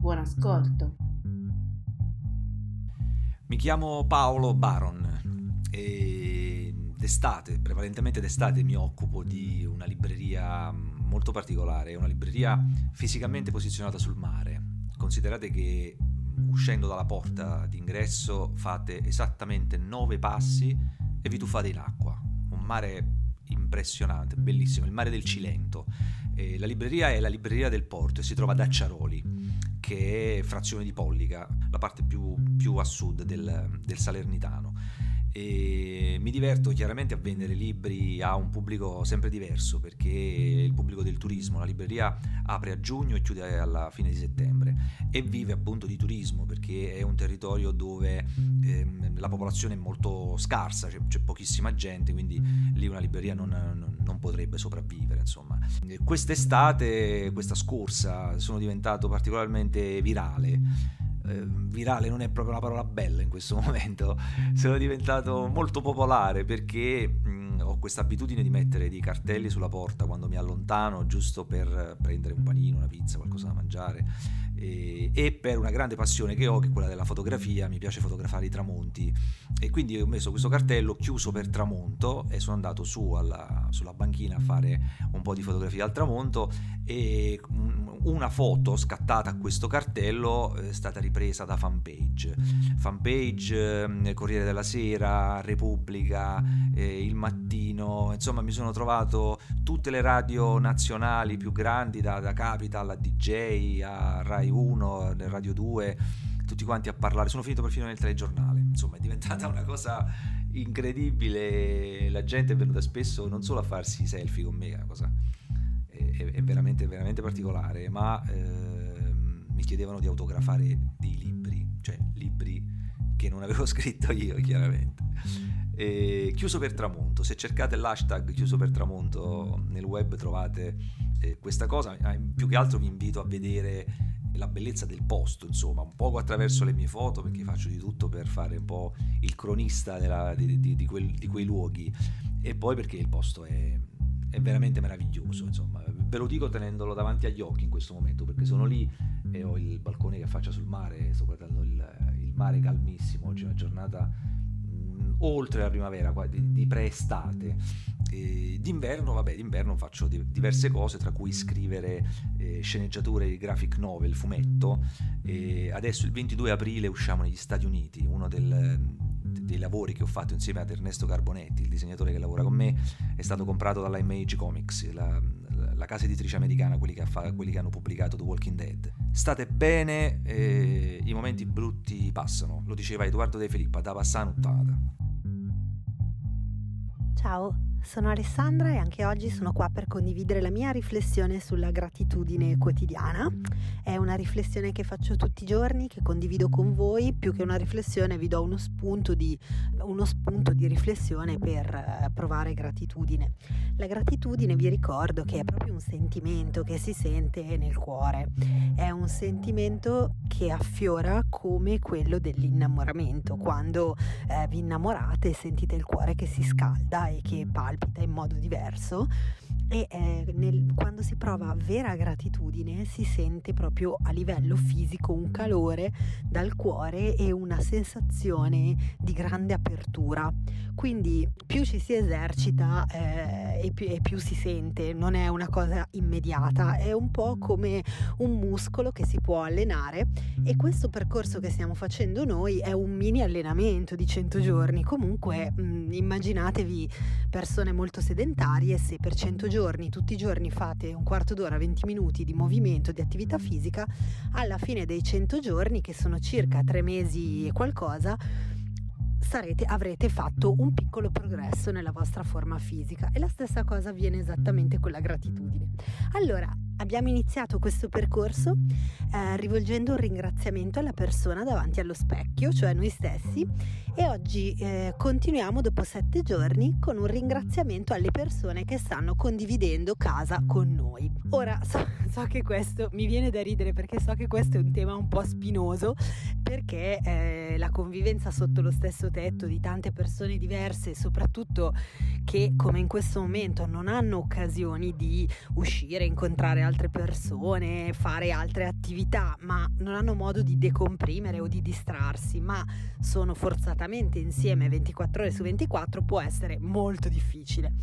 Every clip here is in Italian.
Buon ascolto. Mi chiamo Paolo Baron e d'estate, prevalentemente d'estate, mi occupo di una libreria molto particolare, una libreria fisicamente posizionata sul mare. Considerate che uscendo dalla porta d'ingresso fate esattamente 9 passi e vi tuffate in acqua. Un mare impressionante, bellissimo, il mare del Cilento. E la libreria è la libreria del porto e si trova ad Acciaroli, che è frazione di Pollica, la parte più, più a sud del, del Salernitano e mi diverto chiaramente a vendere libri a un pubblico sempre diverso perché il pubblico del turismo, la libreria apre a giugno e chiude alla fine di settembre e vive appunto di turismo perché è un territorio dove ehm, la popolazione è molto scarsa, c'è, c'è, pochissima gente, quindi lì una libreria non, non, potrebbe sopravvivere. Insomma. Quest'estate, questa scorsa, sono diventato particolarmente virale eh, virale non è proprio una parola bella in questo momento, sono diventato molto popolare perché mh, ho questa abitudine di mettere dei cartelli sulla porta quando mi allontano, giusto per prendere un panino, una pizza, qualcosa da mangiare. E, e per una grande passione che ho, che è quella della fotografia, mi piace fotografare i tramonti. E quindi ho messo questo cartello chiuso per tramonto e sono andato su alla, sulla banchina a fare un po' di fotografia al tramonto e una foto scattata a questo cartello è stata ripresa da fanpage, fanpage eh, Corriere della Sera, Repubblica, eh, Il Mattino, insomma mi sono trovato tutte le radio nazionali più grandi da, da Capital a DJ a Rai 1, Radio 2, tutti quanti a parlare, sono finito perfino nel telegiornale, insomma è diventata una cosa incredibile, la gente è venuta spesso non solo a farsi selfie con me, è una cosa è, è veramente, veramente particolare, ma eh, mi chiedevano di autografare dei libri, cioè libri che non avevo scritto io chiaramente. E chiuso per tramonto, se cercate l'hashtag chiuso per tramonto nel web trovate eh, questa cosa, più che altro vi invito a vedere la bellezza del posto, insomma, un poco attraverso le mie foto, perché faccio di tutto per fare un po' il cronista della, di, di, di, quel, di, quei luoghi, e poi perché il posto è, è veramente meraviglioso, insomma, ve lo dico tenendolo davanti agli occhi in questo momento perché sono lì e ho il balcone che affaccia sul mare, sto guardando il, il mare calmissimo, oggi è una giornata oltre la primavera, di, di pre-estate. E d'inverno, vabbè, d'inverno faccio di, diverse cose, tra cui scrivere eh, sceneggiature di graphic novel, fumetto. E adesso il 22 aprile usciamo negli Stati Uniti, uno del, dei lavori che ho fatto insieme ad Ernesto Carbonetti, il disegnatore che lavora con me, è stato comprato dalla Image Comics, la, la casa editrice americana, quelli che, fa, quelli che, hanno pubblicato The Walking Dead. State bene, eh, i momenti brutti passano, lo diceva Edoardo De Filippa, da passare nottata. Ciao, sono Alessandra e anche oggi sono qua per condividere la mia riflessione sulla gratitudine quotidiana. È una riflessione che faccio tutti i giorni, che condivido con voi, più che una riflessione vi do uno spunto di, uno spunto di riflessione per eh, provare gratitudine. La gratitudine vi ricordo che è proprio un sentimento che si sente nel cuore, è un sentimento che affiora come quello dell'innamoramento, quando eh, vi innamorate sentite il cuore che si scalda e che palpita in modo diverso. E eh, nel, quando si prova vera gratitudine si sente proprio a livello fisico un calore dal cuore e una sensazione di grande apertura. Quindi più ci si esercita eh, e, più, e più si sente, non è una cosa immediata, è un po' come un muscolo che si può allenare e questo percorso che stiamo facendo noi è un mini allenamento di 100 giorni. Comunque mh, mm, immaginatevi persone molto sedentarie se per 100 giorni tutti i giorni fate un quarto d'ora, 20 minuti di movimento, di attività fisica, alla fine dei 100 giorni, che sono circa tre mesi e qualcosa, sarete, avrete fatto un piccolo progresso nella vostra forma fisica e la stessa cosa avviene esattamente con la gratitudine. Allora, Abbiamo iniziato questo percorso eh, rivolgendo un ringraziamento alla persona davanti allo specchio, cioè noi stessi, e oggi eh, continuiamo dopo sette giorni con un ringraziamento alle persone che stanno condividendo casa con noi. Ora so, so che questo mi viene da ridere perché so che questo è un tema un po' spinoso perché eh, la convivenza sotto lo stesso tetto di tante persone diverse, soprattutto che come in questo momento non hanno occasioni di uscire, incontrare altre persone, fare altre attività, ma non hanno modo di decomprimere o di distrarsi, ma sono forzatamente insieme 24 ore su 24, può essere molto difficile.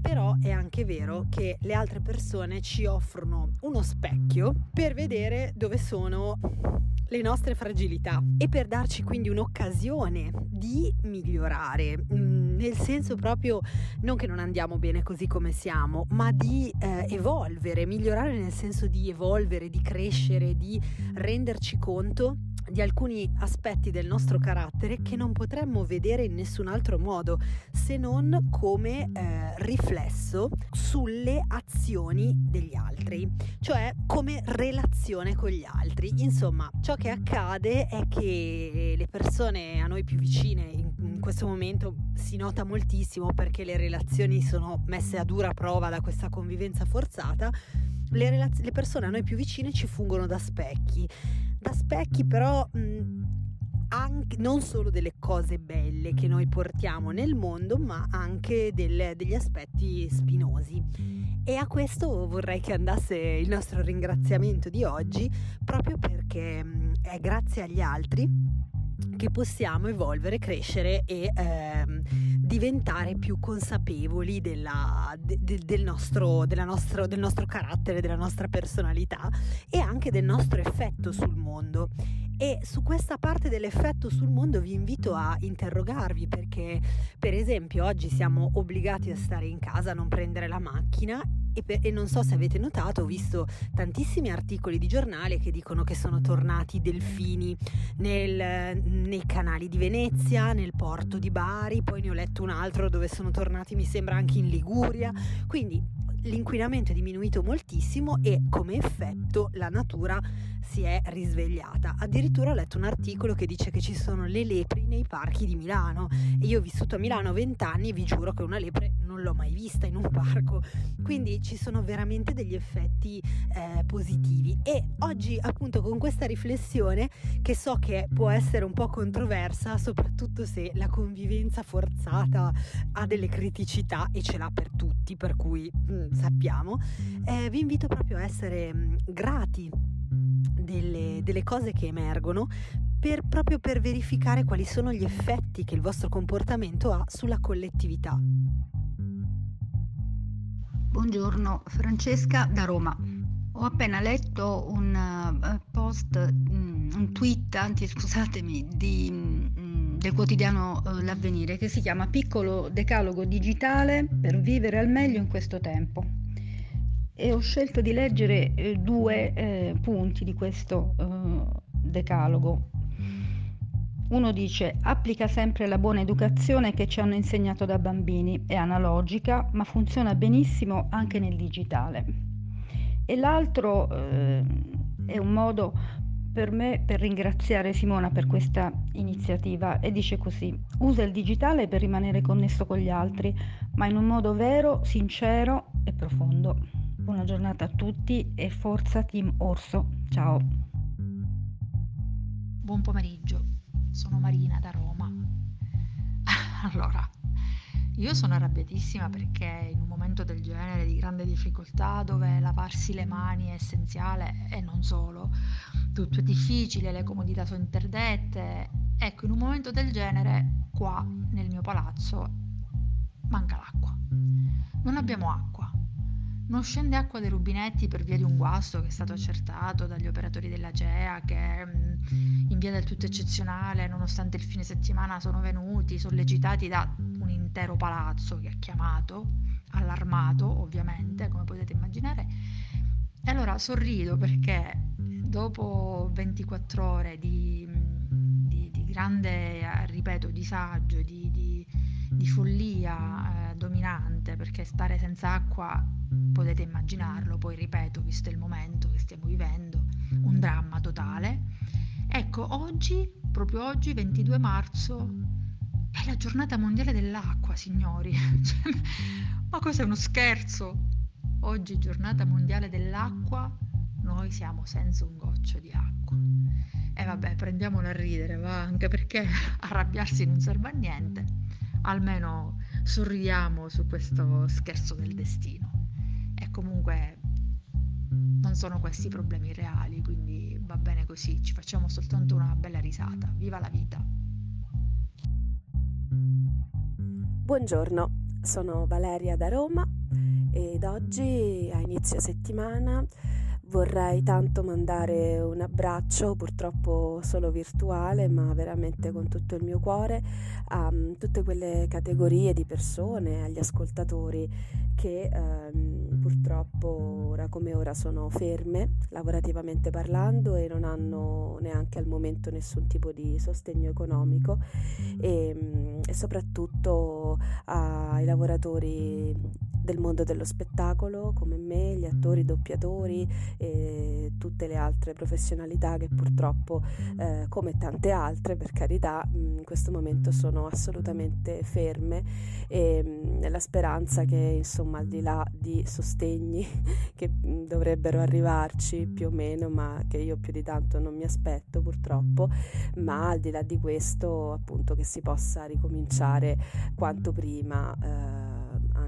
Però è anche vero che le altre persone ci offrono uno specchio per vedere dove sono le nostre fragilità e per darci quindi un'occasione di migliorare, mm, nel senso proprio non che non andiamo bene così come siamo, ma di eh, evolvere, migliorare nel senso di evolvere, di crescere, di renderci conto di alcuni aspetti del nostro carattere che non potremmo vedere in nessun altro modo se non come eh, riflesso sulle azioni degli altri, cioè come relazione con gli altri. Insomma, ciò che accade è che le persone a noi più vicine in, questo momento si nota moltissimo perché le relazioni sono messe a dura prova da questa convivenza forzata le, relaz- le persone a noi più vicine ci fungono da specchi, da specchi però mh, anche, non solo delle cose belle che noi portiamo nel mondo, ma anche del, degli aspetti spinosi. E a questo vorrei che andasse il nostro ringraziamento di oggi, proprio perché mh, è grazie agli altri che possiamo evolvere, crescere e ehm, diventare più consapevoli della, de, de, del, nostro, nostro, del nostro carattere, della nostra personalità e anche del nostro effetto sul mondo. E su questa parte dell'effetto sul mondo vi invito a interrogarvi perché, per esempio, oggi siamo obbligati a stare in casa, a non prendere la macchina e, per, e, non so se avete notato, ho visto tantissimi articoli di giornale che dicono che sono tornati delfini nel, nei canali di Venezia, nel porto di Bari, poi ne ho letto un altro dove sono tornati, mi sembra, anche in Liguria. Quindi l'inquinamento è diminuito moltissimo e come effetto la natura si è risvegliata. Addirittura ho letto un articolo che dice che ci sono le lepri nei parchi di Milano e io ho vissuto a Milano 20 anni e vi giuro che una lepre l'ho mai vista in un parco. Quindi ci sono veramente degli effetti eh, positivi e oggi appunto con questa riflessione che so che può essere un po' controversa, soprattutto se la convivenza forzata ha delle criticità e ce l'ha per tutti, per cui mh, mm, sappiamo, eh, vi invito proprio a essere mh, mm, grati delle, delle cose che emergono per, proprio per verificare quali sono gli effetti che il vostro comportamento ha sulla collettività. Buongiorno, Francesca da Roma. Ho appena letto un uh, post, um, un tweet, anzi scusatemi, di, um, del quotidiano uh, L'Avvenire che si chiama Piccolo decalogo digitale per vivere al meglio in questo tempo e ho scelto di leggere eh, due eh, punti di questo eh, decalogo. Uno dice applica sempre la buona educazione che ci hanno insegnato da bambini, è analogica ma funziona benissimo anche nel digitale. E l'altro eh, è un modo per me per ringraziare Simona per questa iniziativa e dice così: usa il digitale per rimanere connesso con gli altri, ma in un modo vero, sincero e profondo. Buona giornata a tutti e forza Team Orso. Ciao. Buon pomeriggio, sono Marina da Roma. Allora, io sono arrabbiatissima perché in un momento del genere di grande difficoltà dove lavarsi le mani è essenziale e non solo, tutto è difficile, le comodità sono interdette, ecco in un momento del genere qua nel mio palazzo manca l'acqua. Non abbiamo acqua. Non scende acqua dai rubinetti per via di un guasto che è stato accertato dagli operatori della GEA che mm, in via del tutto eccezionale, nonostante il fine settimana sono venuti, sollecitati da un intero palazzo che ha chiamato, allarmato ovviamente, come potete immaginare. E allora sorrido perché dopo 24 ore di, di, di grande, ripeto, disagio, di, di, follia eh, dominante, perché stare senza acqua potete immaginarlo, poi ripeto, visto il momento che stiamo vivendo, un dramma totale. Ecco, oggi, proprio oggi, 22 marzo, è la giornata mondiale dell'acqua, signori. Cioè, ma questo è uno scherzo? Oggi giornata mondiale dell'acqua, noi siamo senza un goccio di acqua. E vabbè, prendiamolo a ridere, va, anche perché arrabbiarsi non serve a niente. Almeno sorridiamo su questo scherzo del destino. E comunque non sono questi problemi reali, quindi va bene così, ci facciamo soltanto una bella risata. Viva la vita! Buongiorno, sono Valeria da Roma ed oggi a inizio settimana vorrei tanto mandare un abbraccio, purtroppo solo virtuale, ma veramente con tutto il mio cuore, a um, tutte quelle categorie di persone, agli ascoltatori che um, purtroppo ora come ora sono ferme, lavorativamente parlando, e non hanno neanche al momento nessun tipo di sostegno economico. E, um, e soprattutto ai lavoratori del mondo dello spettacolo come me, gli attori, i doppiatori e tutte le altre professionalità che purtroppo, eh, come tante altre, per carità, in questo momento sono assolutamente ferme. E nella speranza che insomma al di là di sostegni che dovrebbero arrivarci più o meno, ma che io più di tanto non mi aspetto purtroppo, ma al di là di questo appunto che si possa ricominciare quanto prima. Eh,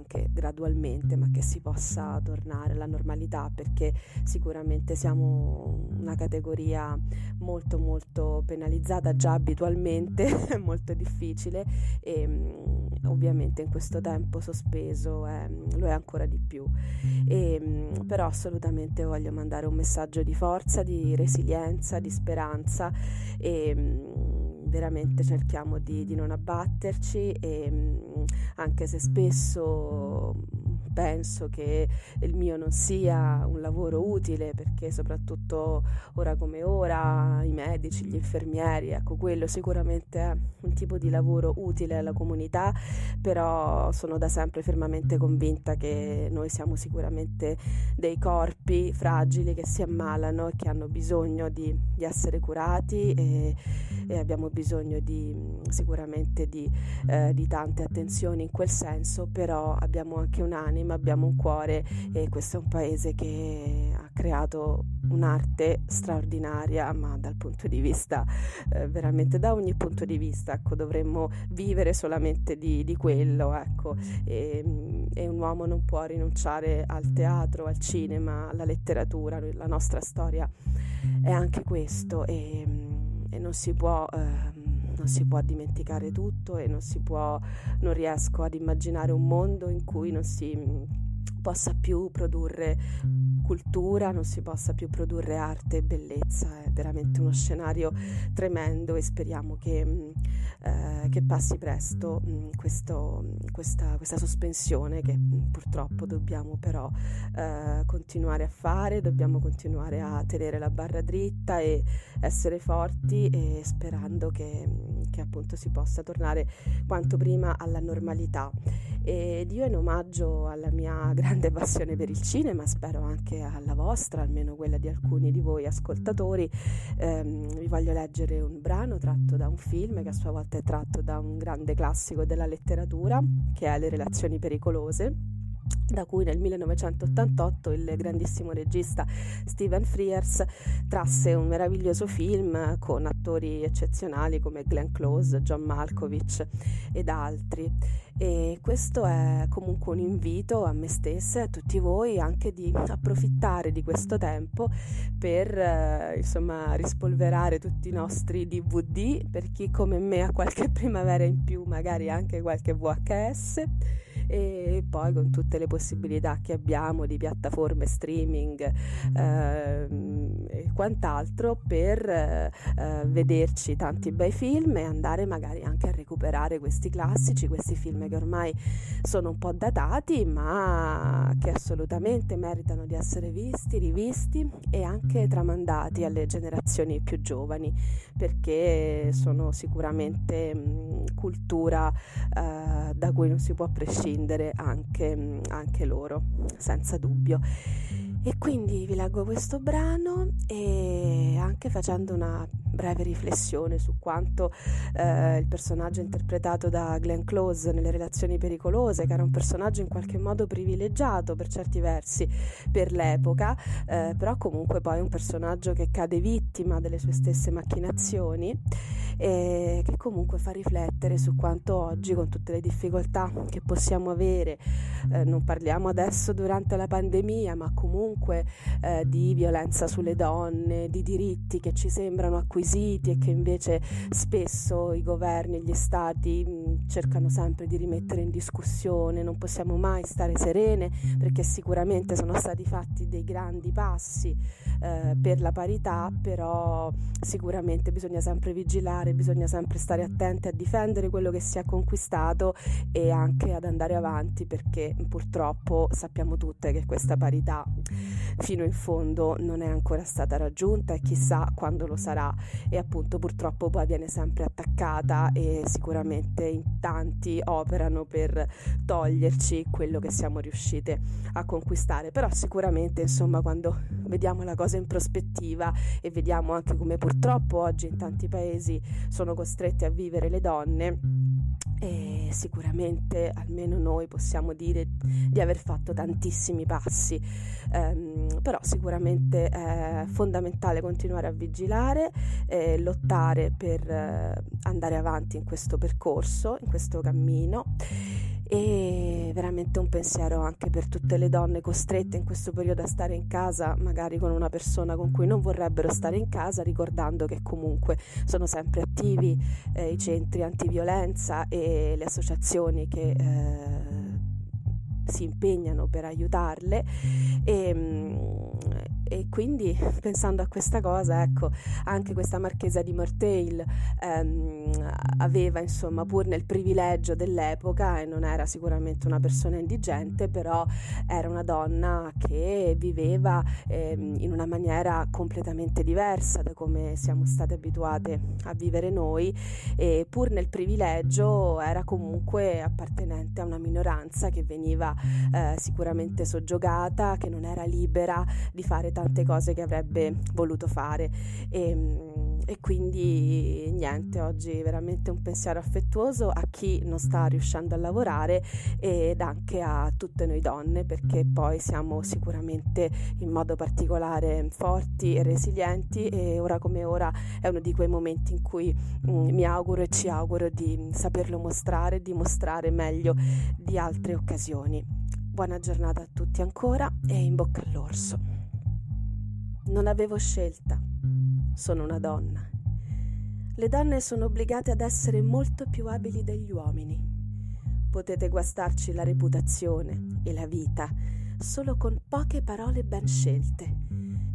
anche gradualmente, ma che si possa tornare alla normalità perché sicuramente siamo una categoria molto molto penalizzata già abitualmente, molto difficile e mm, ovviamente in questo tempo sospeso eh, lo è ancora di più. E, mm, però assolutamente voglio mandare un messaggio di forza, di resilienza, di speranza e mm, veramente cerchiamo di, di non abbatterci e mm, anche se spesso penso che il mio non sia un lavoro utile perché soprattutto ora come ora i medici, gli infermieri, ecco quello sicuramente è un tipo di lavoro utile alla comunità, però sono da sempre fermamente convinta che noi siamo sicuramente dei corpi fragili che si ammalano e che hanno bisogno di, di essere curati e, e, abbiamo bisogno di, sicuramente di, eh, di tante attenzioni in quel senso, però abbiamo anche un'anima anima, abbiamo un cuore e questo è un paese che ha creato un'arte straordinaria, ma dal punto di vista, eh, veramente da ogni punto di vista, ecco, dovremmo vivere solamente di, di quello, ecco, e, e, un uomo non può rinunciare al teatro, al cinema, alla letteratura, la nostra storia è anche questo e, e non si può... Eh, non si può dimenticare tutto e non si può, non riesco ad immaginare un mondo in cui non si possa più produrre cultura, non si possa più produrre arte e bellezza. È veramente uno scenario tremendo e speriamo che, mm, eh, che passi presto mh, mm, questo, questa, questa, sospensione che mh, mm, purtroppo dobbiamo però eh, continuare a fare, dobbiamo continuare a tenere la barra dritta e essere forti e sperando che, che appunto si possa tornare quanto prima alla normalità ed io in omaggio alla mia grande passione per il cinema, spero anche alla vostra, almeno quella di alcuni di voi ascoltatori, ehm, vi voglio leggere un brano tratto da un film che a sua volta è tratto da un grande classico della letteratura, che è Le relazioni pericolose da cui nel 1988 il grandissimo regista Steven Frears trasse un meraviglioso film con attori eccezionali come Glenn Close, John Malkovich ed altri. E questo è comunque un invito a me stessa e a tutti voi anche di approfittare di questo tempo per eh, insomma rispolverare tutti i nostri DVD per chi come me ha qualche primavera in più, magari anche qualche VHS e poi con tutte le possibilità che abbiamo di piattaforme streaming eh, quant'altro per eh, vederci tanti bei film e andare magari anche a recuperare questi classici, questi film che ormai sono un po' datati ma che assolutamente meritano di essere visti, rivisti e anche tramandati alle generazioni più giovani perché sono sicuramente mh, cultura eh, da cui non si può prescindere anche, anche loro, senza dubbio. E quindi vi leggo questo brano e anche facendo una breve riflessione su quanto eh, il personaggio interpretato da Glenn Close nelle relazioni pericolose, che era un personaggio in qualche modo privilegiato per certi versi per l'epoca, eh, però comunque poi un personaggio che cade vittima delle sue stesse macchinazioni e che comunque fa riflettere su quanto oggi con tutte le difficoltà che possiamo avere, eh, non parliamo adesso durante la pandemia, ma comunque eh, di violenza sulle donne, di diritti che ci sembrano acquisiti e che invece spesso i governi e gli stati mh, mm, cercano sempre di rimettere in discussione, non possiamo mai stare serene perché sicuramente sono stati fatti dei grandi passi eh, per la parità, però sicuramente bisogna sempre vigilare, bisogna sempre stare attenti a difendere quello che si è conquistato e anche ad andare avanti perché purtroppo sappiamo tutte che questa parità fino in fondo non è ancora stata raggiunta e chissà quando lo sarà. E appunto purtroppo poi viene sempre attaccata e sicuramente in tanti operano per toglierci quello che siamo riuscite a conquistare. Però sicuramente insomma quando vediamo la cosa in prospettiva e vediamo anche come purtroppo oggi in tanti paesi sono costrette a vivere le donne e sicuramente almeno noi possiamo dire di aver fatto tantissimi passi, um, però sicuramente è fondamentale continuare a vigilare, e lottare per uh, andare avanti in questo percorso, in questo cammino e veramente un pensiero anche per tutte le donne costrette in questo periodo a stare in casa, magari con una persona con cui non vorrebbero stare in casa, ricordando che comunque sono sempre attivi eh, i centri antiviolenza e le associazioni che eh, si impegnano per aiutarle. E, mm, e, quindi pensando a questa cosa ecco anche questa marchesa di Mortail ehm, aveva insomma pur nel privilegio dell'epoca e non era sicuramente una persona indigente però era una donna che viveva ehm, in una maniera completamente diversa da come siamo state abituate a vivere noi e pur nel privilegio era comunque appartenente a una minoranza che veniva eh, sicuramente soggiogata, che non era libera di fare tante cose che avrebbe voluto fare. E, mm, e quindi niente, oggi veramente un pensiero affettuoso a chi non sta riuscendo a lavorare ed anche a tutte noi donne perché poi siamo sicuramente in modo particolare forti e resilienti e ora come ora è uno di quei momenti in cui mh, mm, mi auguro e ci auguro di saperlo mostrare, dimostrare meglio di altre occasioni. Buona giornata a tutti ancora e in bocca all'orso. Non avevo scelta, sono una donna. Le donne sono obbligate ad essere molto più abili degli uomini. Potete guastarci la reputazione e la vita solo con poche parole ben scelte.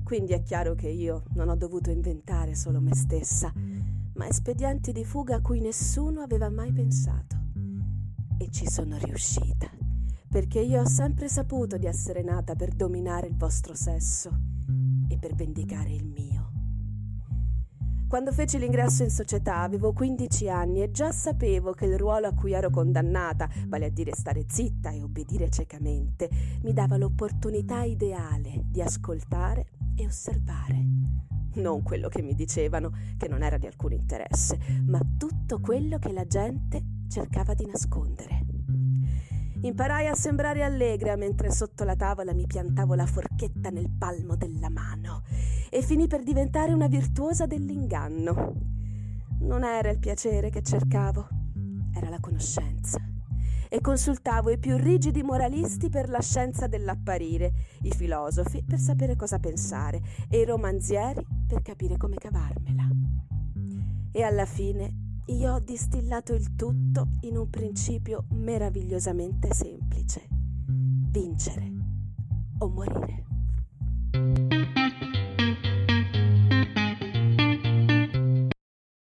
Quindi è chiaro che io non ho dovuto inventare solo me stessa, ma espedienti di fuga a cui nessuno aveva mai pensato. E ci sono riuscita perché io ho sempre saputo di essere nata per dominare il vostro sesso e per vendicare il mio. Quando feci l'ingresso in società avevo 15 anni e già sapevo che il ruolo a cui ero condannata, vale a dire stare zitta e obbedire ciecamente, mi dava l'opportunità ideale di ascoltare e osservare. Non quello che mi dicevano, che non era di alcun interesse, ma tutto quello che la gente cercava di nascondere. Imparai a sembrare allegra mentre sotto la tavola mi piantavo la forchetta nel palmo della mano e finì per diventare una virtuosa dell'inganno. Non era il piacere che cercavo, era la conoscenza. E consultavo i più rigidi moralisti per la scienza dell'apparire, i filosofi per sapere cosa pensare e i romanzieri per capire come cavarmela. E alla fine io ho distillato il tutto in un principio meravigliosamente semplice. Vincere o morire.